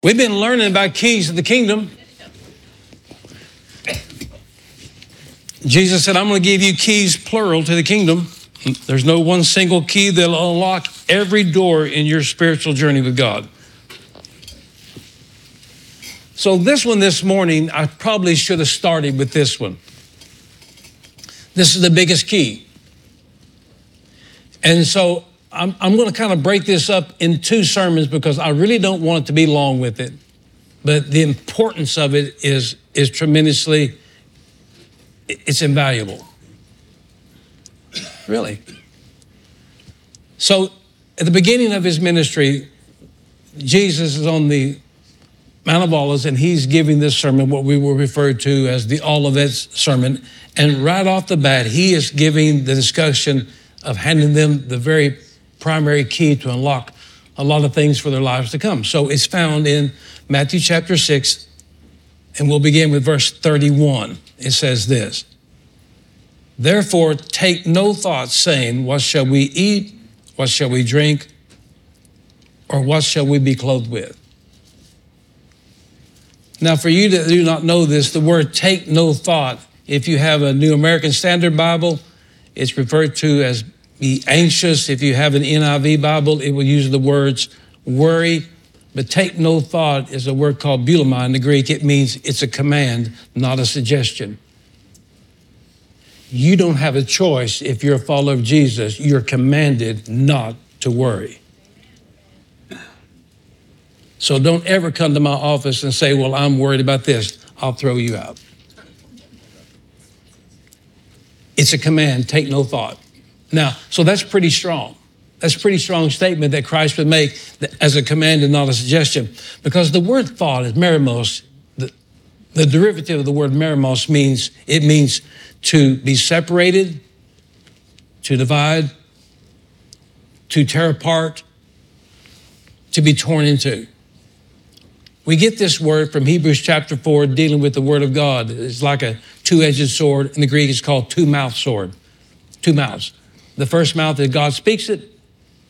We've been learning about keys to the kingdom. Jesus said, I'm going to give you keys, plural, to the kingdom. There's no one single key that'll unlock every door in your spiritual journey with God. So, this one this morning, I probably should have started with this one. This is the biggest key. And so, I'm, I'm going to kind of break this up in two sermons because I really don't want it to be long with it. But the importance of it is, is tremendously, it's invaluable. Really. So at the beginning of his ministry, Jesus is on the Mount of Olives and he's giving this sermon, what we will refer to as the Olivet sermon. And right off the bat, he is giving the discussion of handing them the very primary key to unlock a lot of things for their lives to come. So it's found in Matthew chapter 6, and we'll begin with verse 31. It says this Therefore, take no thought, saying, What shall we eat? What shall we drink? Or what shall we be clothed with? Now, for you that do not know this, the word take no thought, if you have a New American Standard Bible, it's referred to as be anxious. If you have an NIV Bible, it will use the words worry. But take no thought is a word called boulomai in the Greek. It means it's a command, not a suggestion. You don't have a choice if you're a follower of Jesus. You're commanded not to worry. So don't ever come to my office and say, Well, I'm worried about this. I'll throw you out. It's a command, take no thought. Now, so that's pretty strong. That's a pretty strong statement that Christ would make as a command and not a suggestion. Because the word thought is merimos. The, the derivative of the word merimos means it means to be separated, to divide, to tear apart, to be torn into. We get this word from Hebrews chapter 4 dealing with the word of God. It's like a two edged sword. In the Greek, it's called two mouth sword. Two mouths. The first mouth is God speaks it,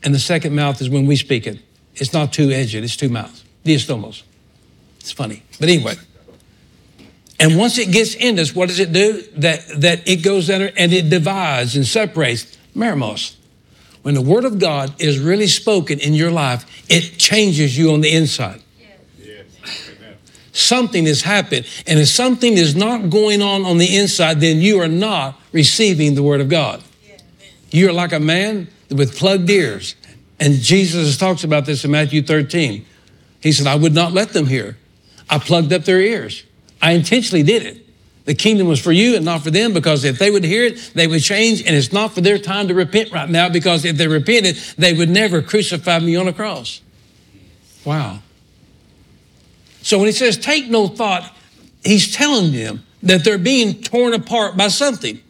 and the second mouth is when we speak it. It's not two edged, it's two mouths. Diastomos. It's funny. But anyway. And once it gets in us, what does it do? That, that it goes in and it divides and separates. Merimos. When the word of God is really spoken in your life, it changes you on the inside. Something has happened. And if something is not going on on the inside, then you are not receiving the word of God. You're like a man with plugged ears. And Jesus talks about this in Matthew 13. He said, I would not let them hear. I plugged up their ears. I intentionally did it. The kingdom was for you and not for them because if they would hear it, they would change. And it's not for their time to repent right now because if they repented, they would never crucify me on a cross. Wow. So when he says, take no thought, he's telling them that they're being torn apart by something.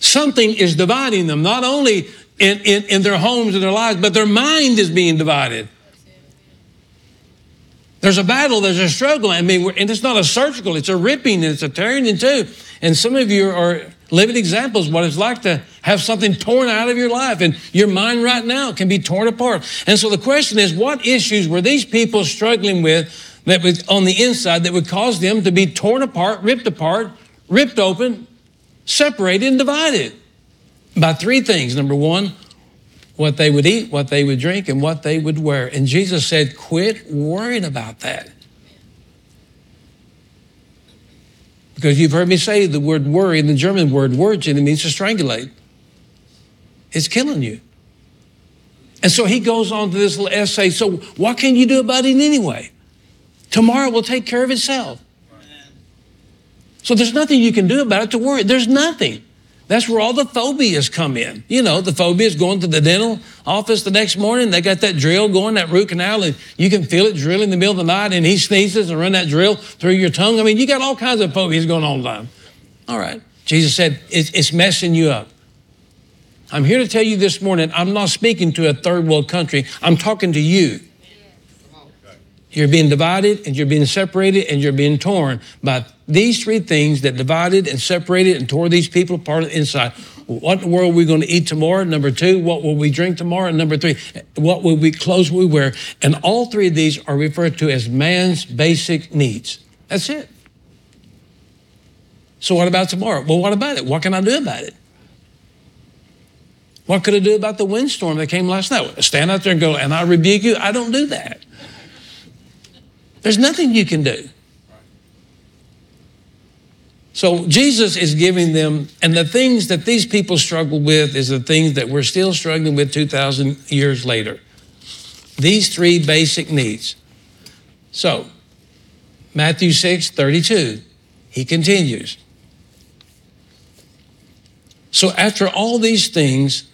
Something is dividing them, not only in, in, in their homes and their lives, but their mind is being divided. There's a battle, there's a struggle. I mean, and it's not a surgical, it's a ripping and it's a tearing in two. And some of you are living examples what it's like to have something torn out of your life. And your mind right now can be torn apart. And so the question is, what issues were these people struggling with that was on the inside that would cause them to be torn apart, ripped apart, ripped open, separated and divided by three things. Number one, what they would eat, what they would drink, and what they would wear. And Jesus said, quit worrying about that. Because you've heard me say the word worry, and the German word Wurzeln, it means to strangulate. It's killing you. And so he goes on to this little essay. So, what can you do about it anyway? Tomorrow will take care of itself. So there's nothing you can do about it to worry. There's nothing. That's where all the phobias come in. You know, the phobias going to the dental office the next morning. They got that drill going, that root canal, and you can feel it drilling in the middle of the night, and he sneezes and run that drill through your tongue. I mean, you got all kinds of phobias going on time. All right. Jesus said, it's messing you up. I'm here to tell you this morning, I'm not speaking to a third world country. I'm talking to you. You're being divided and you're being separated and you're being torn by these three things that divided and separated and tore these people apart inside. what in the world are we going to eat tomorrow? Number two, what will we drink tomorrow? And number three, what will we clothes we wear? And all three of these are referred to as man's basic needs. That's it. So what about tomorrow? Well, what about it? What can I do about it? What could I do about the windstorm that came last night? Stand out there and go, and I rebuke you? I don't do that. There's nothing you can do. So Jesus is giving them, and the things that these people struggle with is the things that we're still struggling with 2,000 years later. These three basic needs. So, Matthew 6 32, he continues. So, after all these things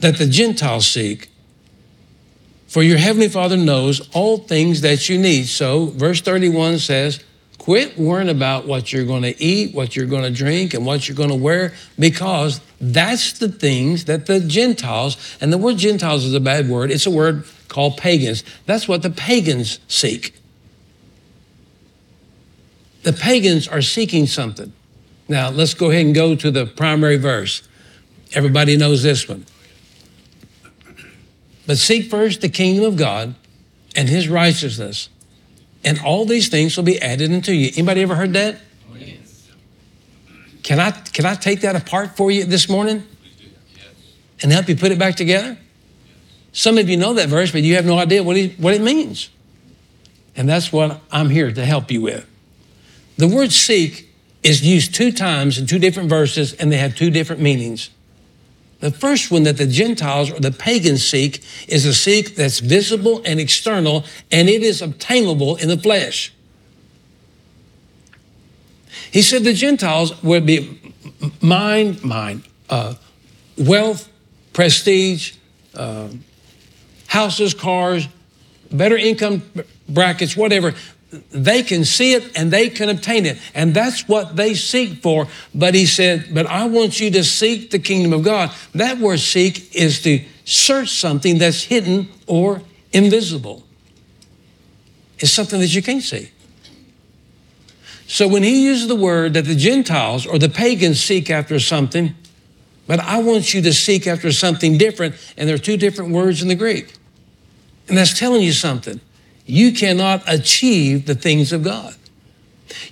that the Gentiles seek, for your heavenly Father knows all things that you need. So, verse 31 says, Quit worrying about what you're going to eat, what you're going to drink, and what you're going to wear, because that's the things that the Gentiles, and the word Gentiles is a bad word, it's a word called pagans. That's what the pagans seek. The pagans are seeking something. Now, let's go ahead and go to the primary verse. Everybody knows this one. But seek first the kingdom of God and his righteousness and all these things will be added unto you. Anybody ever heard that? Can I can I take that apart for you this morning and help you put it back together? Some of you know that verse, but you have no idea what it, what it means. And that's what I'm here to help you with. The word seek is used two times in two different verses, and they have two different meanings. The first one that the Gentiles or the pagans seek is a seek that's visible and external, and it is obtainable in the flesh. He said the Gentiles would be mind, mind, uh, wealth, prestige, uh, houses, cars, better income brackets, whatever they can see it and they can obtain it. And that's what they seek for. But he said, But I want you to seek the kingdom of God. That word seek is to search something that's hidden or invisible. It's something that you can't see. So when he uses the word that the Gentiles or the pagans seek after something, but I want you to seek after something different, and there are two different words in the Greek. And that's telling you something you cannot achieve the things of God.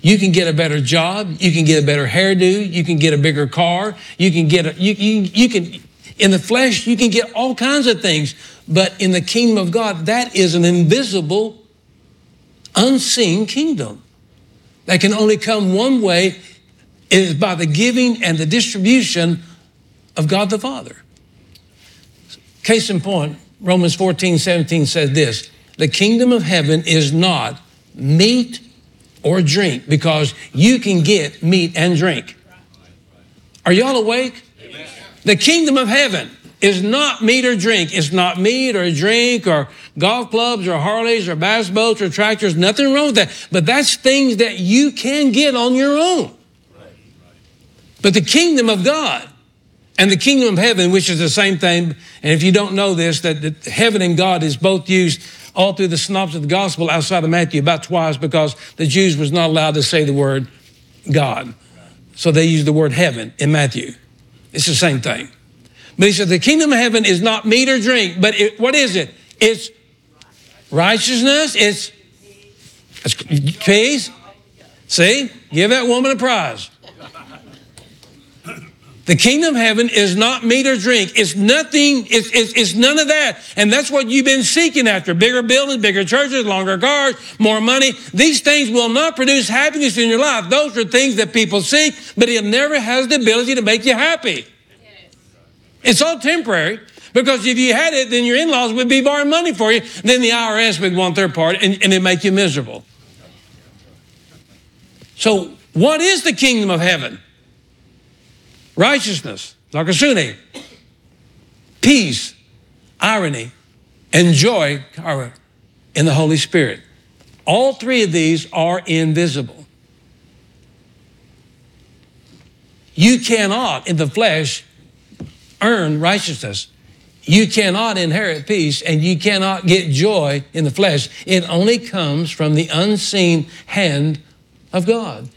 You can get a better job, you can get a better hairdo, you can get a bigger car, you can get a, you, you, you can, in the flesh, you can get all kinds of things, but in the kingdom of God, that is an invisible, unseen kingdom that can only come one way it is by the giving and the distribution of God the Father. Case in point, Romans 14, 17 says this the kingdom of heaven is not meat or drink because you can get meat and drink. Are y'all awake? Amen. The kingdom of heaven is not meat or drink. It's not meat or drink or golf clubs or Harleys or bass boats or tractors. Nothing wrong with that. But that's things that you can get on your own. But the kingdom of God and the kingdom of heaven, which is the same thing, and if you don't know this, that heaven and God is both used all through the synopsis of the gospel outside of Matthew about twice because the Jews was not allowed to say the word God. So they used the word heaven in Matthew. It's the same thing. But he said the kingdom of heaven is not meat or drink, but it, what is it? It's righteousness. It's, it's peace. See, give that woman a prize. The kingdom of heaven is not meat or drink. It's nothing, it's, it's, it's, none of that. And that's what you've been seeking after. Bigger buildings, bigger churches, longer cars, more money. These things will not produce happiness in your life. Those are things that people seek, but it never has the ability to make you happy. It's all temporary. Because if you had it, then your in-laws would be borrowing money for you. Then the IRS would want their part and, and it'd make you miserable. So what is the kingdom of heaven? Righteousness, lakasune, peace, eirene, and joy are in the Holy Spirit. All three of these are invisible. You cannot, in the flesh, earn righteousness. You cannot inherit peace and you cannot get joy in the flesh. It only comes from the unseen hand of God.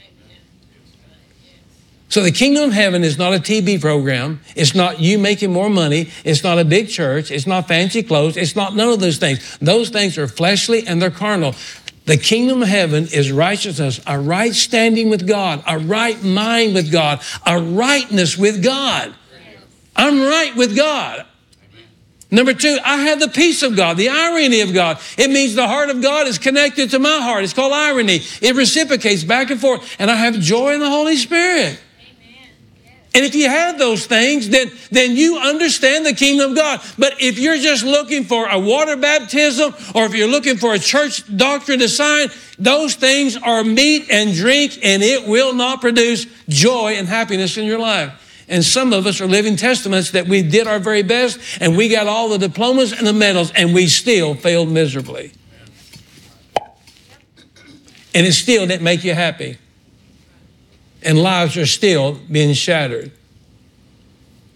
So the kingdom of heaven is not a TV program. It's not you making more money. It's not a big church. It's not fancy clothes. It's not none of those things. Those things are fleshly and they're carnal. The kingdom of heaven is righteousness, a right standing with God, a right mind with God, a rightness with God. I'm right with God. Number two, I have the peace of God, the eirene of God. It means the heart of God is connected to my heart. It's called eirene. It reciprocates back and forth, and I have joy in the Holy Spirit. And if you have those things, then, then you understand the kingdom of God. But if you're just looking for a water baptism or if you're looking for a church doctrine to sign, those things are meat and drink and it will not produce joy and happiness in your life. And some of us are living testaments that we did our very best and we got all the diplomas and the medals and we still failed miserably. And it still didn't make you happy. And lives are still being shattered.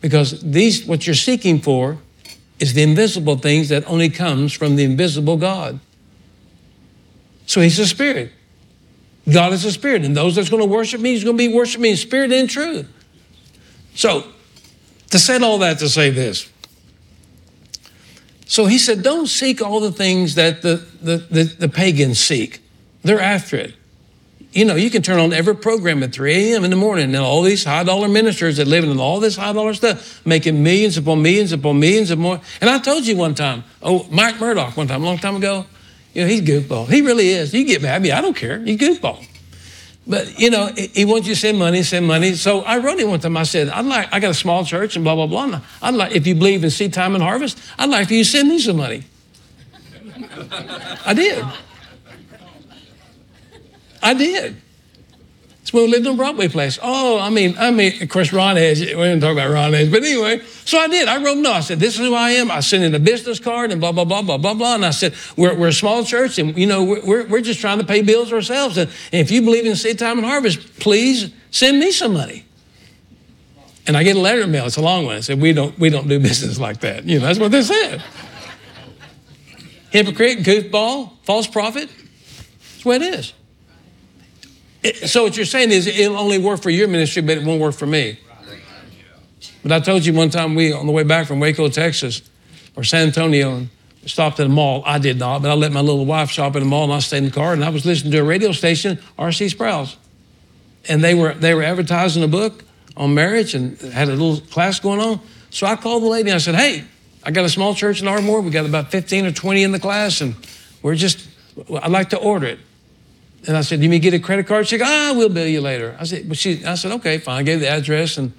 Because these what you're seeking for is the invisible things that only comes from the invisible God. So he's a spirit. God is a spirit, and those that's going to worship me, he's going to be worshiping me in spirit and truth. So, to say all that to say this. So he said, don't seek all the things that the, the, the, the pagans seek. They're after it. You know, you can turn on every program at 3 a.m. in the morning, and all these high dollar ministers that live in all this high dollar stuff, making millions upon millions upon millions of more. And I told you one time, oh, Mike Murdock one time, a long time ago, you know, he's goofball. He really is. You get mad at me, I don't care. He's goofball. But you know, he wants you to send money, send money. So I wrote him one time. I said, "I'd like, I got a small church and blah blah blah. I'd like, if you believe in seed time and harvest, I'd like for you to send me some money." I did. I did. When we lived on Broadway Place. Oh, I mean, I mean, of course, Ron Edge, we didn't talk about Ron Edge, but anyway, so I did. I wrote no. I said, this is who I am. I sent in a business card and blah, blah, blah, blah, blah, blah. And I said, we're, we're a small church and, you know, we're, we're just trying to pay bills ourselves. And, and if you believe in seed time and harvest, please send me some money. And I get a letter in mail. It's a long one. It said, we don't, we don't do business like that. You know, that's what they said. Hypocrite, goofball, false prophet. That's what it is so what you're saying is it'll only work for your ministry, but it won't work for me. But I told you one time we on the way back from Waco, Texas, or San Antonio, and stopped at a mall. I did not, but I let my little wife shop at a mall, and I stayed in the car, and I was listening to a radio station, R.C. Sproul, and they were they were advertising a book on marriage and had a little class going on. So I called the lady and I said, "Hey, I got a small church in Ardmore. We got about 15 or 20 in the class, and we're just I'd like to order it." And I said, "You mean get a credit card?" She goes, "Ah, we'll bill you later." I said, "But she," I said, "Okay, fine." I gave the address, and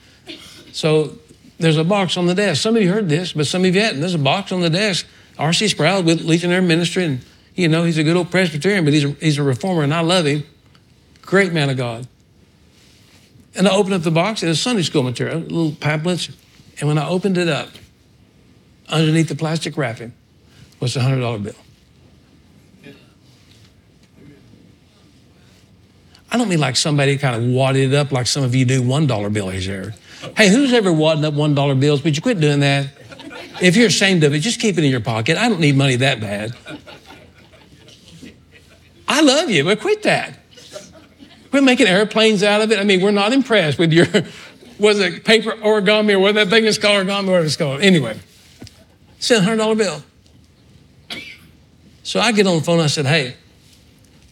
so there's a box on the desk. Some of you heard this, but some of you hadn't. There's a box on the desk. R.C. Sproul with Ligonier Ministry, and you know he's a good old Presbyterian, but he's a, he's a reformer, and I love him. Great man of God. And I opened up the box, and it's Sunday school material, little pamphlets. And when I opened it up, underneath the plastic wrapping was a hundred dollar bill. I don't mean like somebody kind of wadded it up like some of you do $1 bills there. Hey, who's ever wadding up $1 bills? Would you quit doing that? If you're ashamed of it, just keep it in your pocket. I don't need money that bad. I love you, but quit that. Quit making airplanes out of it. I mean, we're not impressed with your, was it paper origami or what that thing is called, origami, or whatever it's called. Anyway, send a $100 bill. So I get on the phone, I said, hey,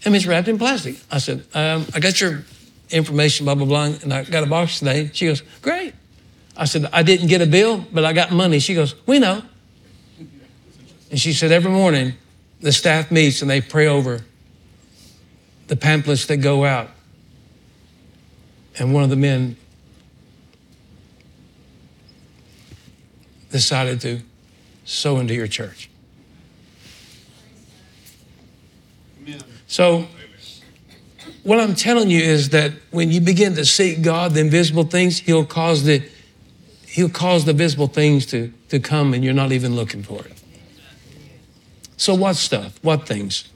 and it's wrapped in plastic. I said, um, I got your information, blah, blah, blah, and I got a box today. She goes, Great. I said, I didn't get a bill, but I got money. She goes, We know. And she said, Every morning, the staff meets and they pray over the pamphlets that go out. And one of the men decided to sow into your church. So, what I'm telling you is that when you begin to seek God, the invisible things, He'll cause the He'll cause the visible things to, to come and you're not even looking for it. So, what stuff? What things?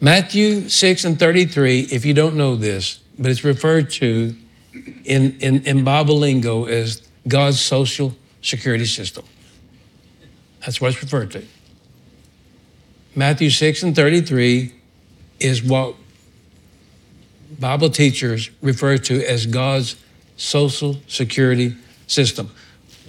Matthew 6 and 33, if you don't know this, but it's referred to in, in, in Bible lingo as God's social security system. That's what it's referred to. Matthew 6 and 33 is what Bible teachers refer to as God's social security system.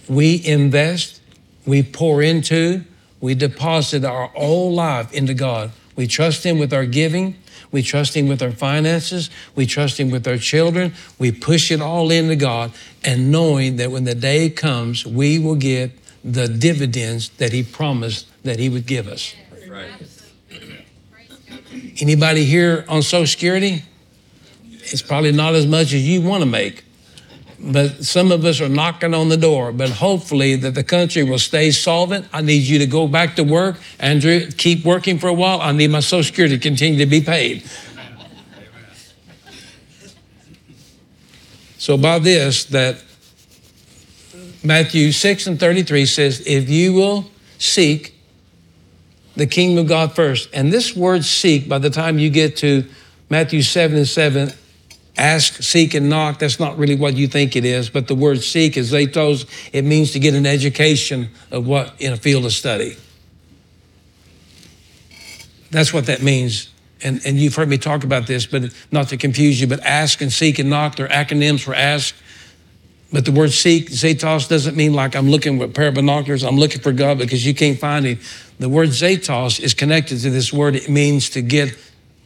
We invest, we pour into, we deposit our whole life into God. We trust Him with our giving. We trust Him with our finances. We trust Him with our children. We push it all into God and knowing that when the day comes, we will get the dividends that He promised that He would give us. Right. Anybody here on Social Security? It's probably not as much as you want to make but some of us are knocking on the door. But hopefully that the country will stay solvent. I need you to go back to work. Andrew, keep working for a while. I need my Social Security to continue to be paid. So by this, that Matthew 6 and 33 says, if you will seek the kingdom of God first. And this word seek, by the time you get to Matthew 7 and 7, ask, seek, and knock, that's not really what you think it is. But the word seek is zetos, it means to get an education of what in a field of study. That's what that means. And, and you've heard me talk about this, but not to confuse you, but ask and seek and knock, they're acronyms for ask. But the word seek, zetos, doesn't mean like I'm looking with a pair of binoculars, I'm looking for God because you can't find him. The word zetos is connected to this word. It means to get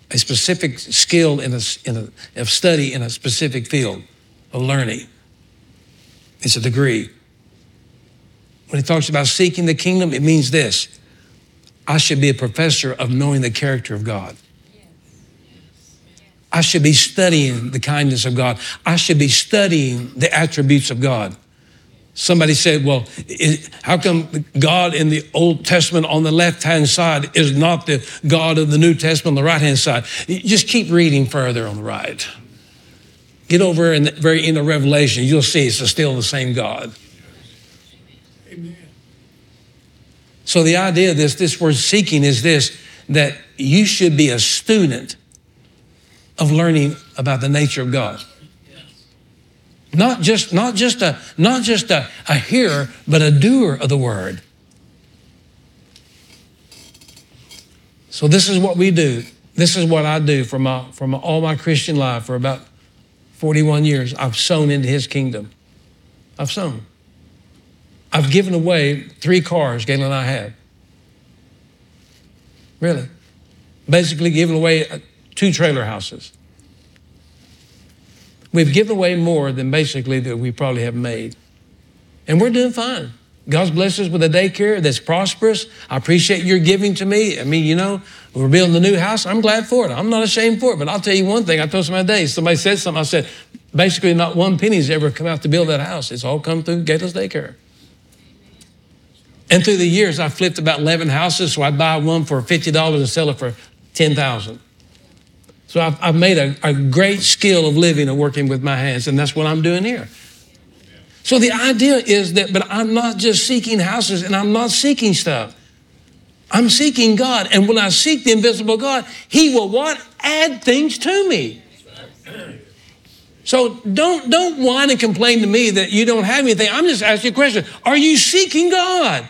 a specific skill in a, in a, of study in a specific field of learning. It's a degree. When he talks about seeking the kingdom, it means this I should be a professor of knowing the character of God. I should be studying the kindness of God. I should be studying the attributes of God. Somebody said, well, how come God in the Old Testament on the left hand side is not the God of the New Testament on the right hand side? just keep reading further on the right. Get over in the very end of Revelation, you'll see it's still the same God. Amen. So the idea of this, this word seeking is this that you should be a student of learning about the nature of God. Not just, not just, a, not just a, a hearer, but a doer of the word. So this is what we do. This is what I do for, my, for my, all my Christian life for about 41 years. I've sown into his kingdom. I've sown. I've given away three cars Galen and I have. Really. Basically given away uh, two trailer houses. We've given away more than basically that we probably have made. And we're doing fine. God's blessed us with a daycare that's prosperous. I appreciate your giving to me. I mean, you know, we're building a new house. I'm glad for it. I'm not ashamed for it. But I'll tell you one thing. I told somebody today, somebody said something. I said, basically, not one penny's ever come out to build that house. It's all come through Gateless Daycare. And through the years, I flipped about 11 houses. So I buy one for $50 and sell it for 10000 so I've, I've made a, a great skill of living and working with my hands, and that's what I'm doing here. So the idea is that, but I'm not just seeking houses and I'm not seeking stuff. I'm seeking God. And when I seek the invisible God, He will what? Add things to me. So don't, don't whine and complain to me that you don't have anything. I'm just asking you a question. Are you seeking God?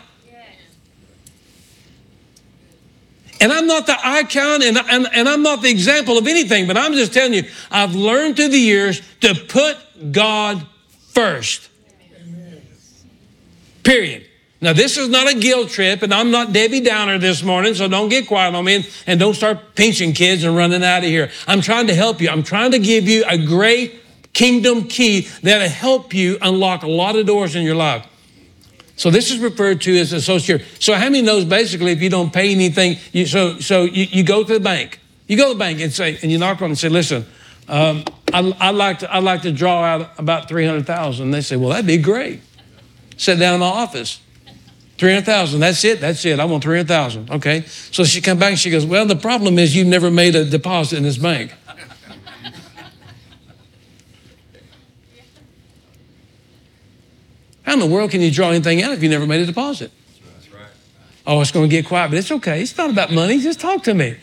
And I'm not the icon and, and, and I'm not the example of anything, but I'm just telling you, I've learned through the years to put God first. Period. Now, this is not a guilt trip, and I'm not Debbie Downer this morning, so don't get quiet on me and, and don't start pinching kids and running out of here. I'm trying to help you. I'm trying to give you a great kingdom key that'll help you unlock a lot of doors in your life. So this is referred to as a social So how many knows basically if you don't pay anything, you, so so you, you go to the bank, you go to the bank and say, and you knock on and say, listen, um, I, I'd like to I'd like to draw out about three hundred thousand. They say, well, that'd be great. Sit down in my office. 300,000, that's it, that's it. I want 300,000. Okay. So she come back and she goes, Well, the problem is you've never made a deposit in this bank. How in the world can you draw anything out if you never made a deposit? Right. Oh, it's going to get quiet, but it's okay. It's not about money. Just talk to me.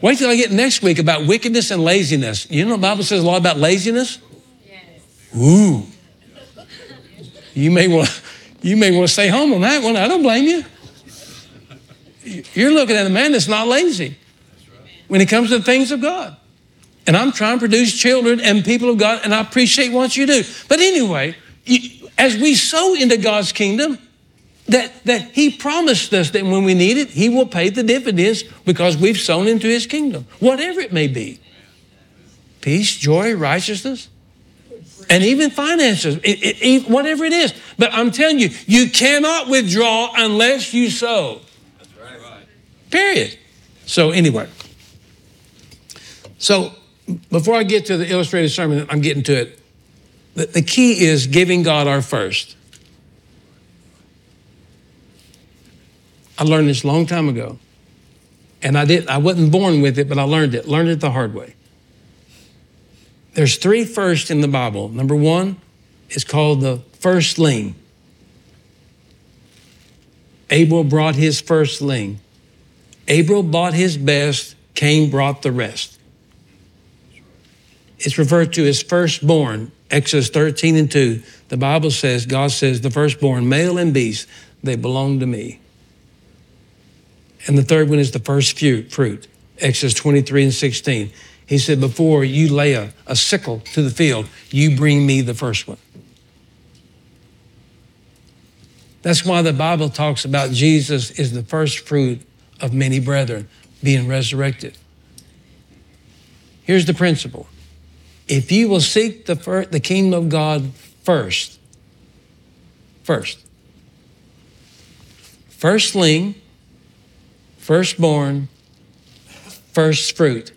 Wait till I get next week about wickedness and laziness. You know the Bible says a lot about laziness? Yes. Ooh. You may want you may want to stay home on that one. I don't blame you. You're looking at a man that's not lazy when it comes to the things of God. And I'm trying to produce children and people of God, and I appreciate what you do. But anyway, you, as we sow into God's kingdom, that, that He promised us that when we need it, He will pay the dividends because we've sown into His kingdom, whatever it may be peace, joy, righteousness, and even finances, it, it, it, whatever it is. But I'm telling you, you cannot withdraw unless you sow. Period. So, anyway. So, before I get to the illustrated sermon, I'm getting to it. The, the key is giving God our first. I learned this long time ago. And I did I wasn't born with it, but I learned it. Learned it the hard way. There's three first in the Bible. Number one is called the firstling. Abel brought his firstling. Abel bought his best, Cain brought the rest. It's referred to as firstborn. Exodus 13 and 2. The Bible says, God says, the firstborn, male and beast, they belong to me. And the third one is the first fruit. Exodus 23 and 16. He said, Before you lay a, a sickle to the field, you bring me the first one. That's why the Bible talks about Jesus is the first fruit of many brethren being resurrected. Here's the principle if you will seek the, the kingdom of God first, first, firstling, firstborn, first fruit.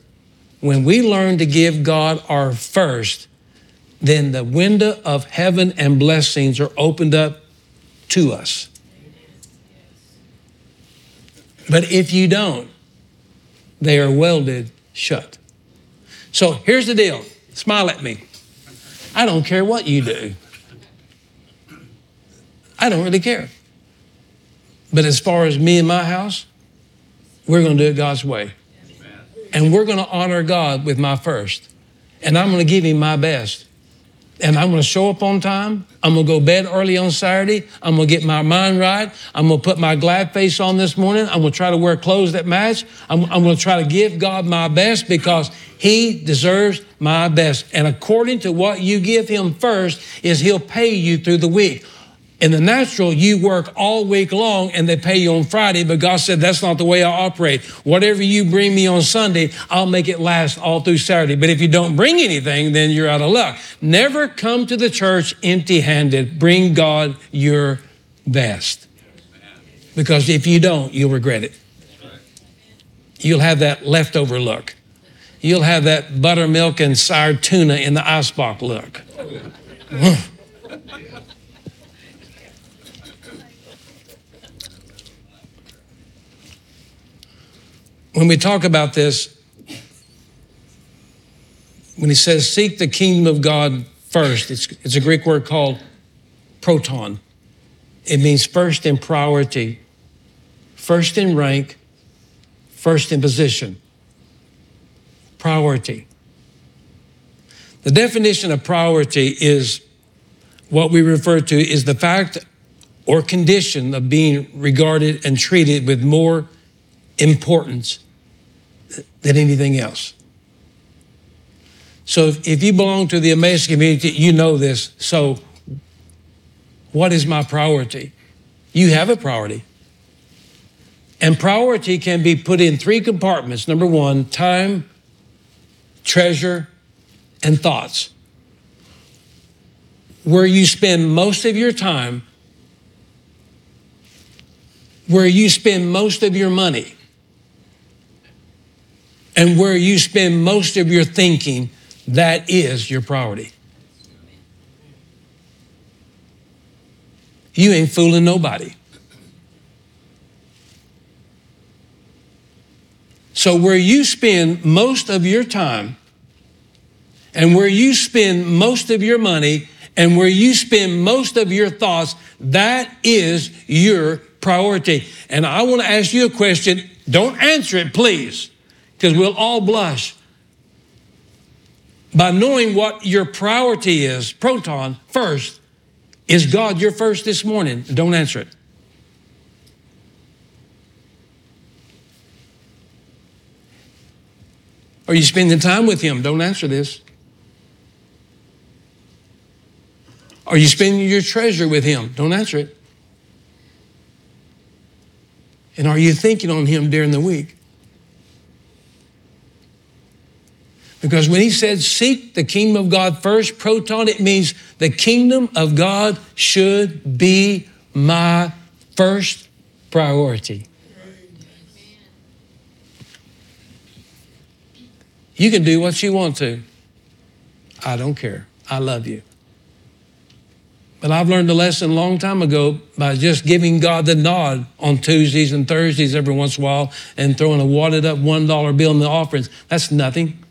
When we learn to give God our first, then the window of heaven and blessings are opened up to us. But if you don't, they are welded shut. So here's the deal smile at me. I don't care what you do, I don't really care. But as far as me and my house, we're going to do it God's way. And we're going to honor God with my first. And I'm going to give Him my best and I'm going to show up on time. I'm going to go bed early on Saturday. I'm going to get my mind right. I'm going to put my glad face on this morning. I'm going to try to wear clothes that match. I'm, I'm going to try to give God my best because He deserves my best. And according to what you give Him first, is He'll pay you through the week. In the natural, you work all week long and they pay you on Friday, but God said, that's not the way I operate. Whatever you bring me on Sunday, I'll make it last all through Saturday. But if you don't bring anything, then you're out of luck. Never come to the church empty handed. Bring God your best. Because if you don't, you'll regret it. You'll have that leftover look. You'll have that buttermilk and sour tuna in the icebox look. When we talk about this, when he says seek the kingdom of God first, it's, it's a Greek word called proton. It means first in priority, first in rank, first in position. Priority. The definition of priority is what we refer to is the fact or condition of being regarded and treated with more importance than anything else. So if, if you belong to the Emmaus community, you know this. So what is my priority? You have a priority. And priority can be put in three compartments. Number one, time, treasure, and thoughts. Where you spend most of your time, where you spend most of your money, and where you spend most of your thinking, that is your priority. You ain't fooling nobody. So, where you spend most of your time, and where you spend most of your money, and where you spend most of your thoughts, that is your priority. And I want to ask you a question. Don't answer it, please because we'll all blush. By knowing what your priority is, proton, first, is God your first this morning? Don't answer it. Are you spending time with Him? Don't answer this. Are you spending your treasure with Him? Don't answer it. And are you thinking on Him during the week? Because when he said, seek the kingdom of God first, proton, it means the kingdom of God should be my first priority. You can do what you want to. I don't care. I love you. But I've learned a lesson a long time ago by just giving God the nod on Tuesdays and Thursdays every once in a while and throwing a wadded up $1 bill in the offerings. That's nothing.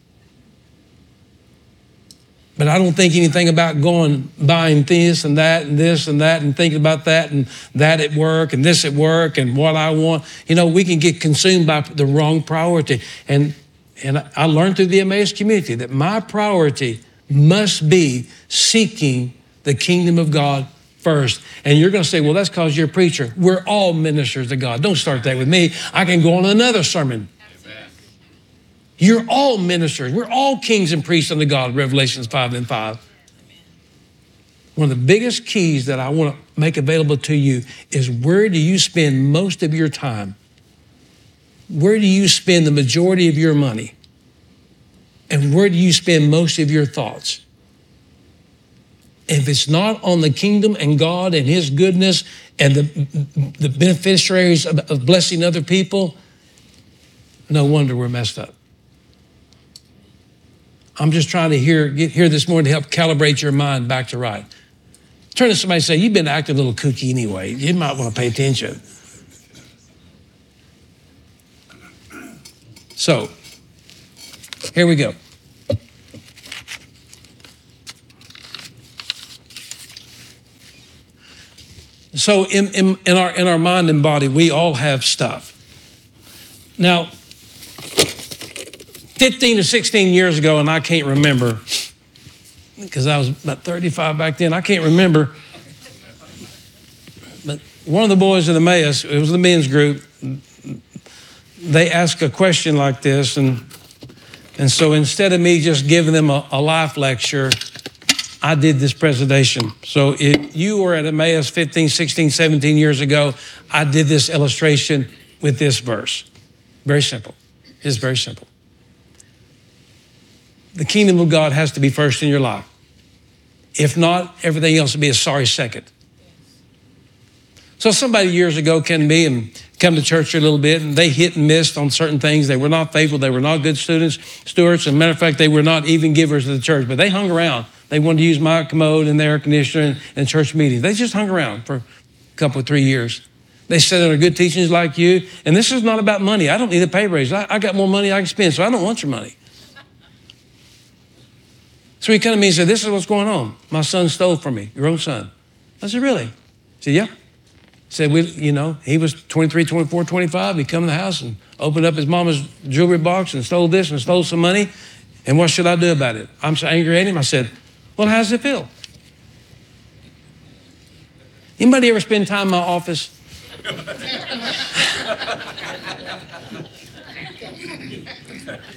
But I don't think anything about going buying this and that and this and that and thinking about that and that at work and this at work and what I want. You know, we can get consumed by the wrong priority. And and I learned through the Emmaus community that my priority must be seeking the kingdom of God first. And you're going to say, well, that's because you're a preacher. We're all ministers of God. Don't start that with me. I can go on another sermon. You're all ministers. We're all kings and priests unto God, Revelations 5 and 5. One of the biggest keys that I want to make available to you is where do you spend most of your time? Where do you spend the majority of your money? And where do you spend most of your thoughts? If it's not on the kingdom and God and His goodness and the, the beneficiaries of, of blessing other people, no wonder we're messed up. I'm just trying to hear, get here this morning to help calibrate your mind back to right. Turn to somebody and say, You've been acting a little kooky anyway. You might want to pay attention. So, here we go. So, in, in, in, our, in our mind and body, we all have stuff. Now, 15 or 16 years ago, and I can't remember because I was about 35 back then. I can't remember. But one of the boys in the Emmaus, it was the men's group, they asked a question like this. And, and so instead of me just giving them a, a life lecture, I did this presentation. So if you were at Emmaus 15, 16, 17 years ago, I did this illustration with this verse. Very simple. It's very simple the kingdom of God has to be first in your life. If not, everything else will be a sorry second. So somebody years ago came to me and come to church a little bit, and they hit and missed on certain things. They were not faithful. They were not good students, stewards. As a matter of fact, they were not even givers of the church. But they hung around. They wanted to use my commode and the air conditioner and, and church meetings. They just hung around for a couple, of three years. They sat under good teachings like you. And this is not about money. I don't need a pay raise. I, I got more money I can spend, so I don't want your money. So he came to me and said, This is what's going on. My son stole from me, your own son. I said, Really? He said, Yeah. He said, we, you know, he was 23, 24, 25. He come in the house and opened up his mama's jewelry box and stole this and stole some money. And what should I do about it? I'm so angry at him. I said, Well, how does it feel? Anybody ever spend time in my office?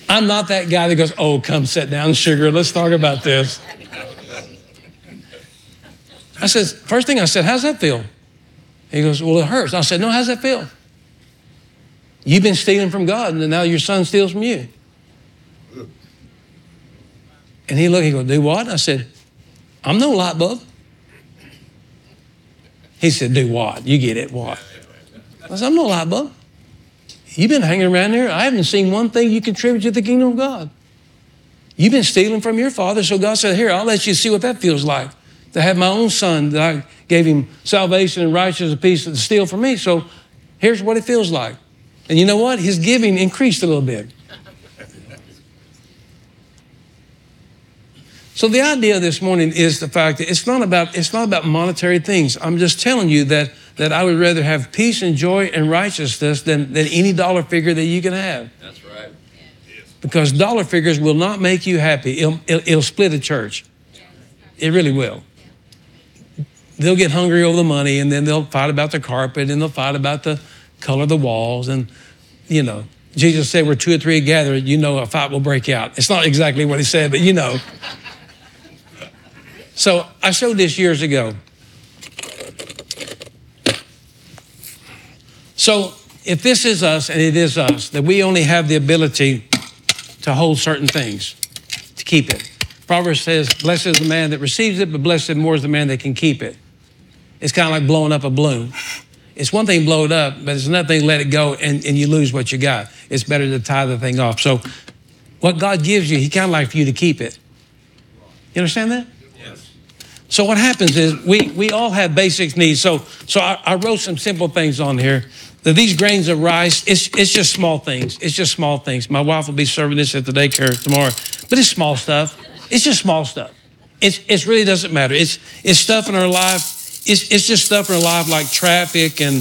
I'm not that guy that goes, Oh, come sit down, sugar. Let's talk about this. I said, First thing I said, How's that feel? He goes, Well, it hurts. I said, No, how's that feel? You've been stealing from God, and now your son steals from you. And he looked, he goes, Do what? I said, I'm no light bulb. He said, Do what? You get it, what? I said, I'm no light bulb. You've been hanging around here. I haven't seen one thing you contribute to the kingdom of God. You've been stealing from your father. So God said, Here, I'll let you see what that feels like to have my own son that I gave him salvation and righteousness and peace to steal from me. So here's what it feels like. And you know what? His giving increased a little bit. So the idea this morning is the fact that it's not about it's not about monetary things. I'm just telling you that that I would rather have peace and joy and righteousness than, than any dollar figure that you can have. That's right. Because dollar figures will not make you happy. It'll, it'll, it'll split a church. It really will. They'll get hungry over the money and then they'll fight about the carpet and they'll fight about the color of the walls and, you know, Jesus said, where two or three gathered, you know a fight will break out. It's not exactly what he said, but you know. So I showed this years ago. So if this is us, and it is us, that we only have the ability to hold certain things, to keep it. Proverbs says, Blessed is the man that receives it, but blessed more is the man that can keep it. It's kind of like blowing up a balloon. It's one thing blow it up, but it's another thing let it go and, and you lose what you got. It's better to tie the thing off. So what God gives you, He kind of like for you to keep it. You understand that? Yes. So what happens is we, we all have basic needs. So so I, I wrote some simple things on here. That these grains of rice, it's, it's just small things. It's just small things. My wife will be serving this at the daycare tomorrow, but it's small stuff. It's just small stuff. It's, it really doesn't matter. It's, it's stuff in our life it's, it's just stuff in our life like traffic and,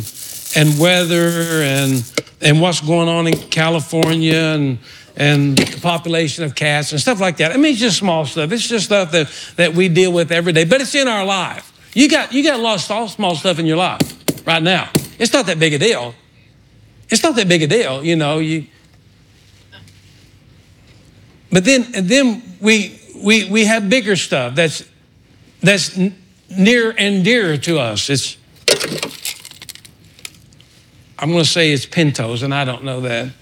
and weather and, and what's going on in California and, and the population of cats and stuff like that. I mean, it's just small stuff. It's just stuff that, that we deal with every day, but it's in our life. You got, you got a of small stuff in your life right now. It's not that big a deal. It's not that big a deal, you know. You, but then, and then we, we, we have bigger stuff that's, that's near and dear to us. It's, I'm going to say it's pintos, and I don't know that.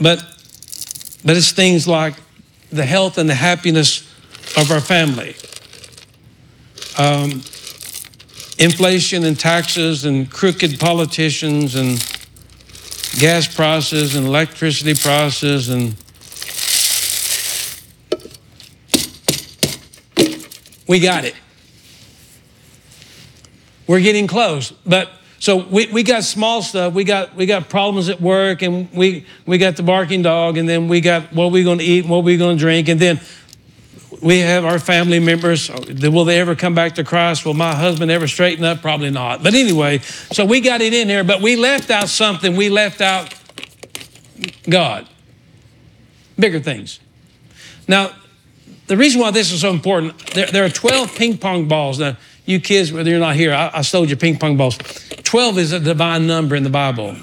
But, but it's things like the health and the happiness of our family. Um, inflation and taxes and crooked politicians and gas prices and electricity prices and we got it. We're getting close. But so we, we got small stuff. We got we got problems at work, and we we got the barking dog, and then we got what we're going to eat, and what we're going to drink, and then we have our family members. Will they ever come back to Christ? Will my husband ever straighten up? Probably not. But anyway, so we got it in here, but we left out something. We left out God. Bigger things. Now, the reason why this is so important, there, there are 12 ping pong balls. Now, you kids, whether you're not here, I, I sold you ping pong balls. 12 is a divine number in the Bible.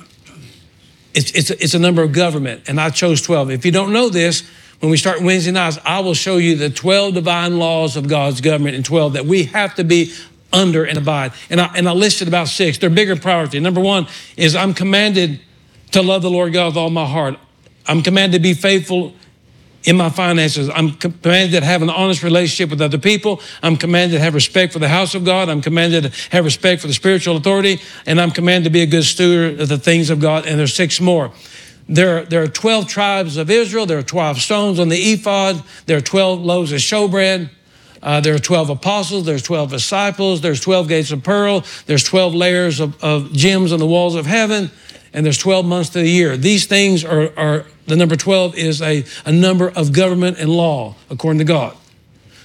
It's, it's, it's a number of government, and I chose 12. If you don't know this, when we start Wednesday nights, I will show you the 12 divine laws of God's government and 12 that we have to be under and abide. And I, and I listed about six. They're bigger priority. Number one is I'm commanded to love the Lord God with all my heart. I'm commanded to be faithful in my finances. I'm commanded to have an honest relationship with other people. I'm commanded to have respect for the house of God. I'm commanded to have respect for the spiritual authority. And I'm commanded to be a good steward of the things of God. And there's six more. There, there are 12 tribes of Israel. There are 12 stones on the ephod. There are 12 loaves of showbread. Uh, there are 12 apostles. There's 12 disciples. There's 12 gates of pearl. There's 12 layers of, of gems on the walls of heaven. And there's 12 months to the year. These things are, are the number 12 is a, a number of government and law, according to God.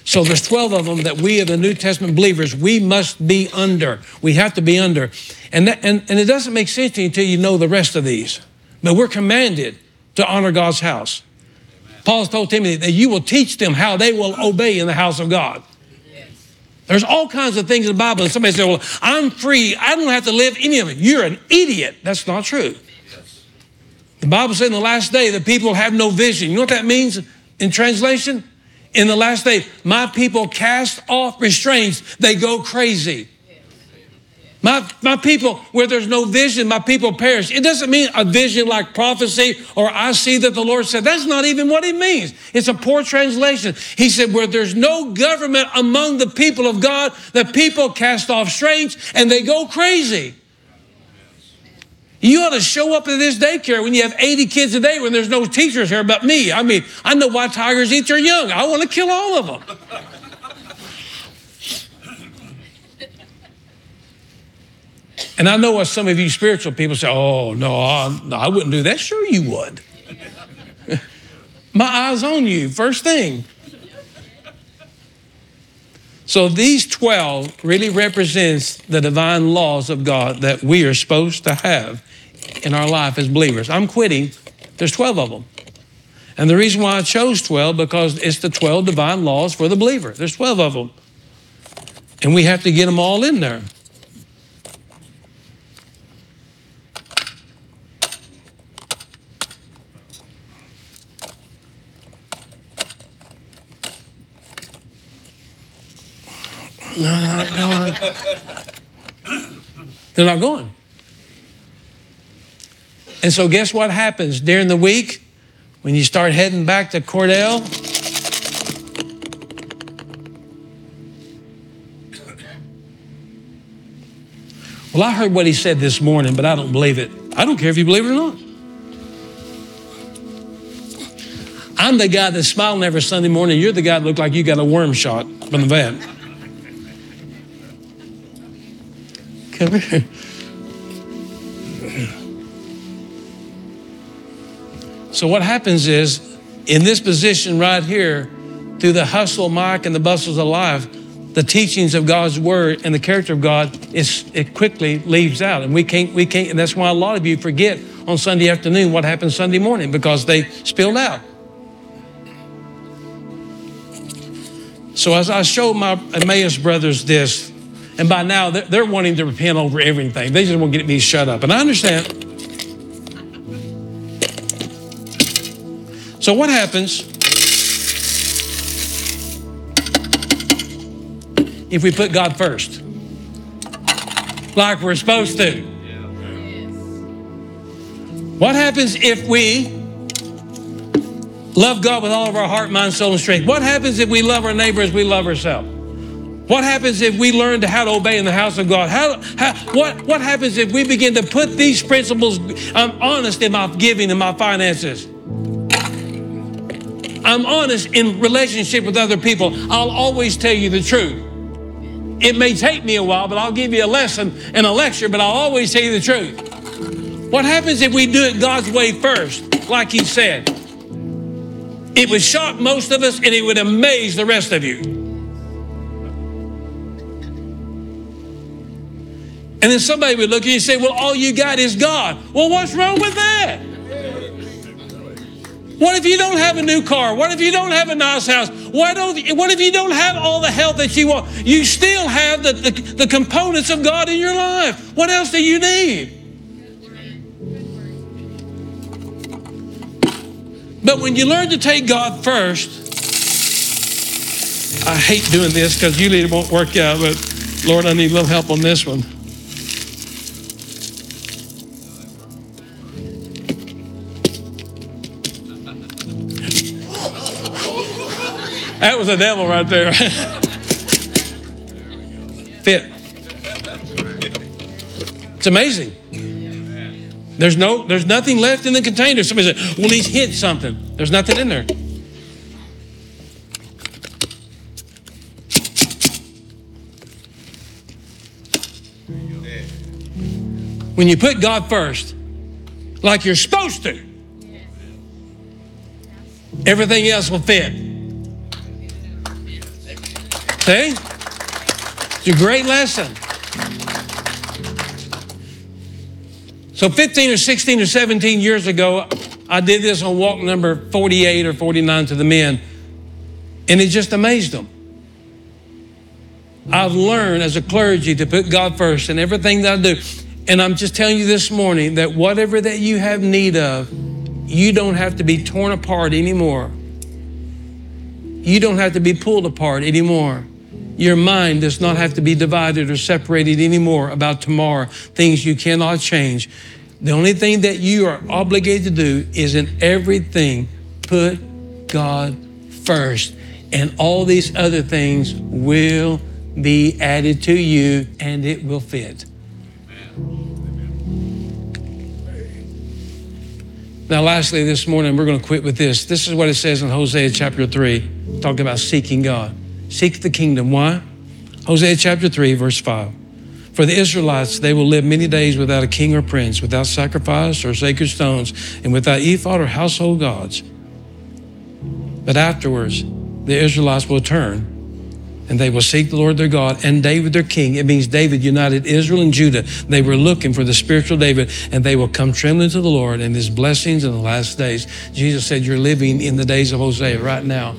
So there's 12 of them that we, of the New Testament believers, we must be under. We have to be under. And, that, and, and it doesn't make sense to you until you know the rest of these. But we're commanded to honor God's house. Paul's told Timothy that you will teach them how they will obey in the house of God. There's all kinds of things in the Bible. And somebody says, Well, I'm free. I don't have to live any of it. You're an idiot. That's not true. The Bible said in the last day that people have no vision. You know what that means in translation? In the last day, my people cast off restraints, they go crazy. My, my people, where there's no vision, my people perish. It doesn't mean a vision like prophecy or I see that the Lord said. That's not even what it means. It's a poor translation. He said, where there's no government among the people of God, the people cast off restraints and they go crazy. You ought to show up at this daycare when you have 80 kids a day when there's no teachers here but me. I mean, I know why tigers eat their young. I want to kill all of them. And I know what some of you spiritual people say, oh, no, I, no, I wouldn't do that. Sure, you would. My eyes on you, first thing. So these 12 really represents the divine laws of God that we are supposed to have in our life as believers. I'm quitting. There's 12 of them. And the reason why I chose 12 because it's the 12 divine laws for the believer. There's 12 of them. And we have to get them all in there. No, not going. They're not going. And so, guess what happens during the week when you start heading back to Cordell? Well, I heard what he said this morning, but I don't believe it. I don't care if you believe it or not. I'm the guy that's smiling every Sunday morning. You're the guy that looked like you got a worm shot from the vet. Come here. So what happens is, in this position right here, through the hustle, Mike, and the bustles of life, the teachings of God's word and the character of God is it quickly leaves out, and we can't we can't. And that's why a lot of you forget on Sunday afternoon what happened Sunday morning because they spilled out. So as I showed my Emmaus brothers this, and by now they're, they're wanting to repent over everything. They just want to get me shut up, and I understand. So what happens if we put God first? Like we're supposed to. What happens if we love God with all of our heart, mind, soul, and strength? What happens if we love our neighbor as we love ourselves? What happens if we learn to how to obey in the house of God? How, how, what, what happens if we begin to put these principles? I'm honest in my giving and my finances. I'm honest in relationship with other people. I'll always tell you the truth. It may take me a while, but I'll give you a lesson and a lecture, but I'll always tell you the truth. What happens if we do it God's way first, like He said? It would shock most of us and it would amaze the rest of you. And then somebody would look at you and say, Well, all you got is God. Well, what's wrong with that? What if you don't have a new car? What if you don't have a nice house? Why don't, what if you don't have all the health that you want? You still have the, the, the components of God in your life. What else do you need? But when you learn to take God first, I hate doing this because usually it won't work out, but Lord, I need a little help on this one. Was a devil right there. Fit. It's amazing. There's no, there's nothing left in the container. Somebody said, "Well, he's hit something." There's nothing in there. When you put God first, like you're supposed to, everything else will fit. See? It's a great lesson. So 15 or 16 or 17 years ago, I did this on walk number 48 or 49 to the men, and it just amazed them. I've learned as a clergy to put God first in everything that I do. And I'm just telling you this morning that whatever that you have need of, you don't have to be torn apart anymore. You don't have to be pulled apart anymore. Your mind does not have to be divided or separated anymore about tomorrow, things you cannot change. The only thing that you are obligated to do is in everything put God first, and all these other things will be added to you and it will fit. Now, lastly, this morning, we're going to quit with this. This is what it says in Hosea chapter 3, talking about seeking God. Seek the kingdom. Why? Hosea chapter 3, verse 5. For the Israelites, they will live many days without a king or prince, without sacrifice or sacred stones, and without ephod or household gods. But afterwards, the Israelites will turn and they will seek the Lord their God and David their king. It means David united Israel and Judah. They were looking for the spiritual David, and they will come trembling to the Lord and his blessings in the last days. Jesus said, You're living in the days of Hosea right now.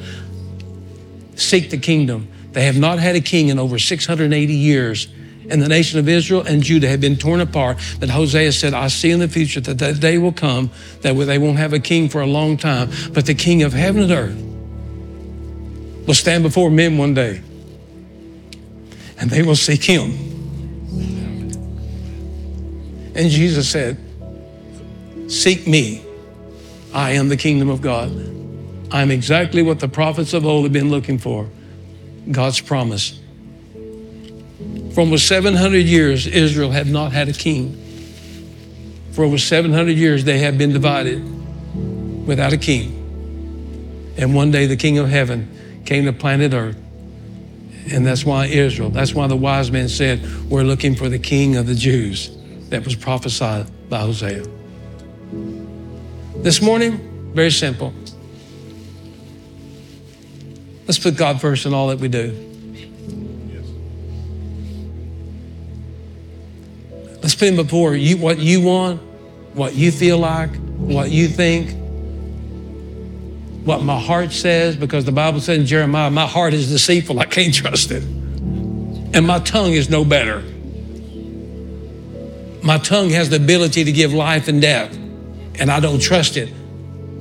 Seek the kingdom. They have not had a king in over 680 years. And the nation of Israel and Judah have been torn apart. But Hosea said, I see in the future that that day will come that they won't have a king for a long time, but the king of heaven and earth will stand before men one day and they will seek him. And Jesus said, Seek me. I am the kingdom of God. I'm exactly what the prophets of old have been looking for God's promise. For almost 700 years, Israel had not had a king. For over 700 years, they have been divided without a king. And one day, the king of heaven came to planet earth. And that's why Israel, that's why the wise men said, We're looking for the king of the Jews that was prophesied by Hosea. This morning, very simple. Let's put God first in all that we do. Let's put Him before you, what you want, what you feel like, what you think, what my heart says, because the Bible says in Jeremiah, my heart is deceitful, I can't trust it. And my tongue is no better. My tongue has the ability to give life and death, and I don't trust it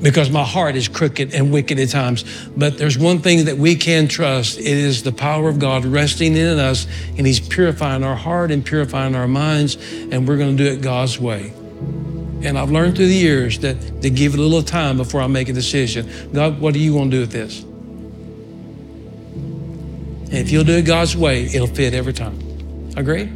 because my heart is crooked and wicked at times. But there's one thing that we can trust it is the power of God resting in us, and He's purifying our heart and purifying our minds, and we're going to do it God's way. And I've learned through the years that to give it a little time before I make a decision. God, what do you want to do with this? And if you'll do it God's way, it'll fit every time. Agree?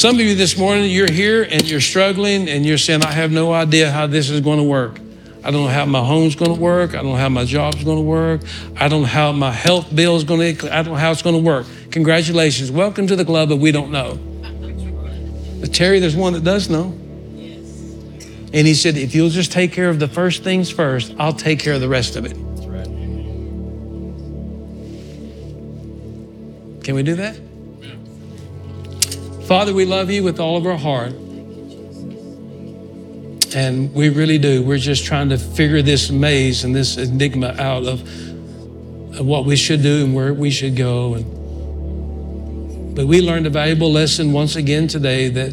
Some of you this morning, you're here and you're struggling and you're saying, I have no idea how this is going to work. I don't know how my home's going to work. I don't know how my job's going to work. I don't know how my health bill is going to, I don't know how it's going to work. Congratulations. Welcome to the club, but we don't know. But Terry, there's one that does know. And he said, if you'll just take care of the first things first, I'll take care of the rest of it. Can we do that? Father, we love you with all of our heart. And we really do. We're just trying to figure this maze and this enigma out of, of what we should do and where we should go. And, but we learned a valuable lesson once again today that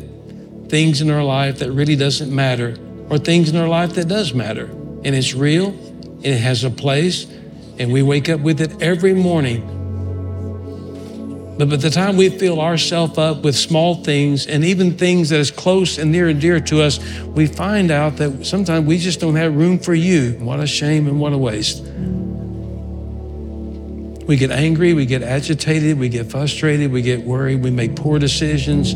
things in our life that really doesn't matter or things in our life that does matter. And it's real and it has a place and we wake up with it every morning but by the time we fill ourselves up with small things and even things that is close and near and dear to us, we find out that sometimes we just don't have room for you. What a shame and what a waste. We get angry, we get agitated, we get frustrated, we get worried, we make poor decisions.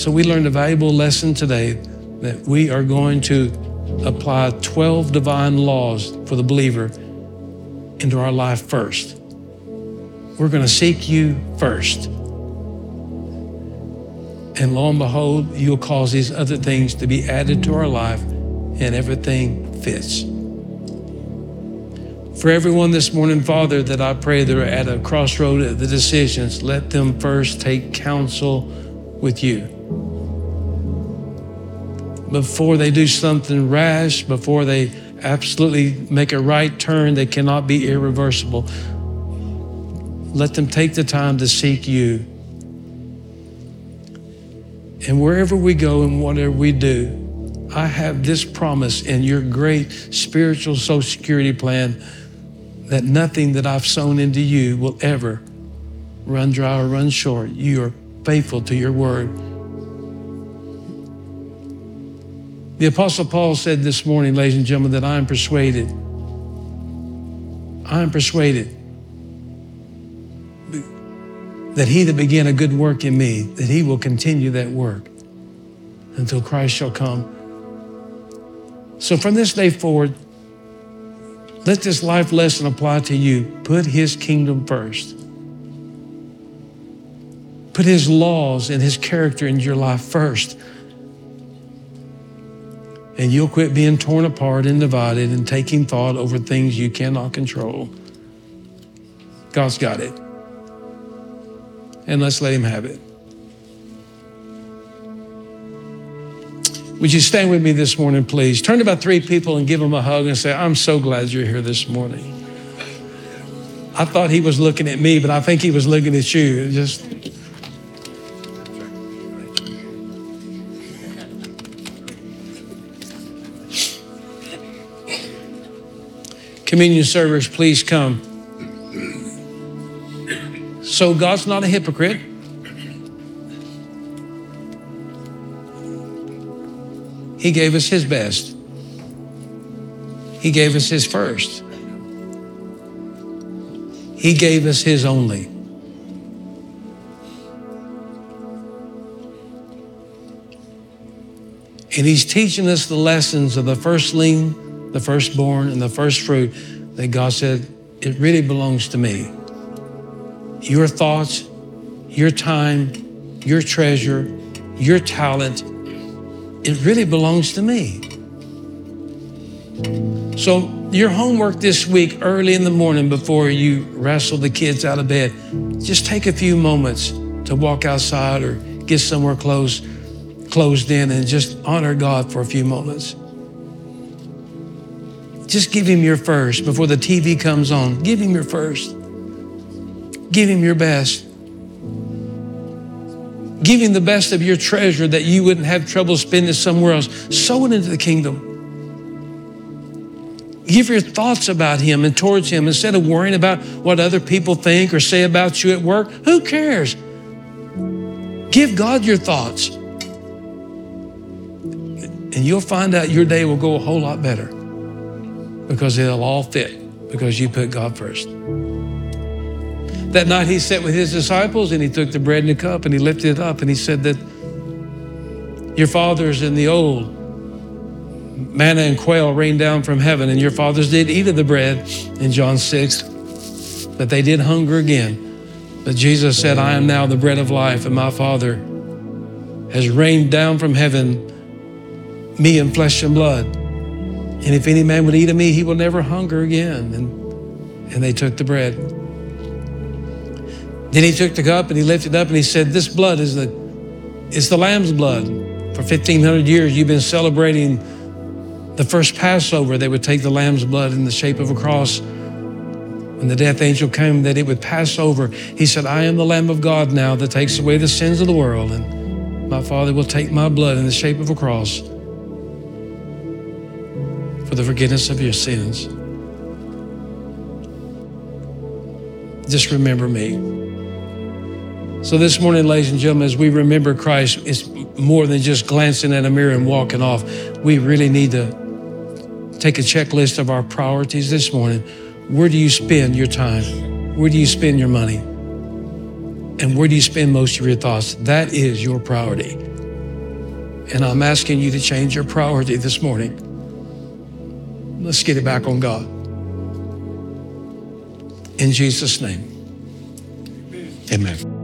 So we learned a valuable lesson today that we are going to apply 12 divine laws for the believer into our life first. We're going to seek you first. And lo and behold, you'll cause these other things to be added to our life, and everything fits. For everyone this morning, Father, that I pray that are at a crossroad of the decisions, let them first take counsel with you. Before they do something rash, before they absolutely make a right turn that cannot be irreversible, let them take the time to seek you. And wherever we go and whatever we do, I have this promise in your great spiritual social security plan that nothing that I've sown into you will ever run dry or run short. You are faithful to your word. The Apostle Paul said this morning, ladies and gentlemen, that I am persuaded. I am persuaded that he that began a good work in me, that he will continue that work until Christ shall come. So from this day forward, let this life lesson apply to you. Put his kingdom first. Put his laws and his character in your life first. And you'll quit being torn apart and divided and taking thought over things you cannot control. God's got it and let's let Him have it. Would you stand with me this morning, please? Turn to about three people and give them a hug and say, I'm so glad you're here this morning. I thought he was looking at me, but I think he was looking at you. Just Communion servers, please come. So God's not a hypocrite. He gave us His best. He gave us His first. He gave us His only. And He's teaching us the lessons of the firstling, the firstborn, and the first fruit that God said, it really belongs to me. Your thoughts, your time, your treasure, your talent, it really belongs to me. So, your homework this week, early in the morning before you wrestle the kids out of bed, just take a few moments to walk outside or get somewhere close, closed in, and just honor God for a few moments. Just give Him your first before the TV comes on. Give Him your first. Give Him your best. Give Him the best of your treasure that you wouldn't have trouble spending somewhere else. Sow it into the kingdom. Give your thoughts about Him and towards Him instead of worrying about what other people think or say about you at work. Who cares? Give God your thoughts. And you'll find out your day will go a whole lot better because it'll all fit because you put God first. That night he sat with his disciples and he took the bread and the cup and he lifted it up and he said that your fathers in the old manna and quail rained down from heaven, and your fathers did eat of the bread in John 6, but they did hunger again. But Jesus said, I am now the bread of life, and my Father has rained down from heaven me in flesh and blood. And if any man would eat of me, he will never hunger again. And, and they took the bread. Then he took the cup and he lifted up and he said, This blood is the, is the lamb's blood. For 1,500 years, you've been celebrating the first Passover, they would take the lamb's blood in the shape of a cross. When the death angel came, that it would pass over. He said, I am the Lamb of God now that takes away the sins of the world. And my Father will take my blood in the shape of a cross for the forgiveness of your sins. Just remember me. So, this morning, ladies and gentlemen, as we remember Christ, it's more than just glancing at a mirror and walking off. We really need to take a checklist of our priorities this morning. Where do you spend your time? Where do you spend your money? And where do you spend most of your thoughts? That is your priority. And I'm asking you to change your priority this morning. Let's get it back on God. In Jesus' name, amen.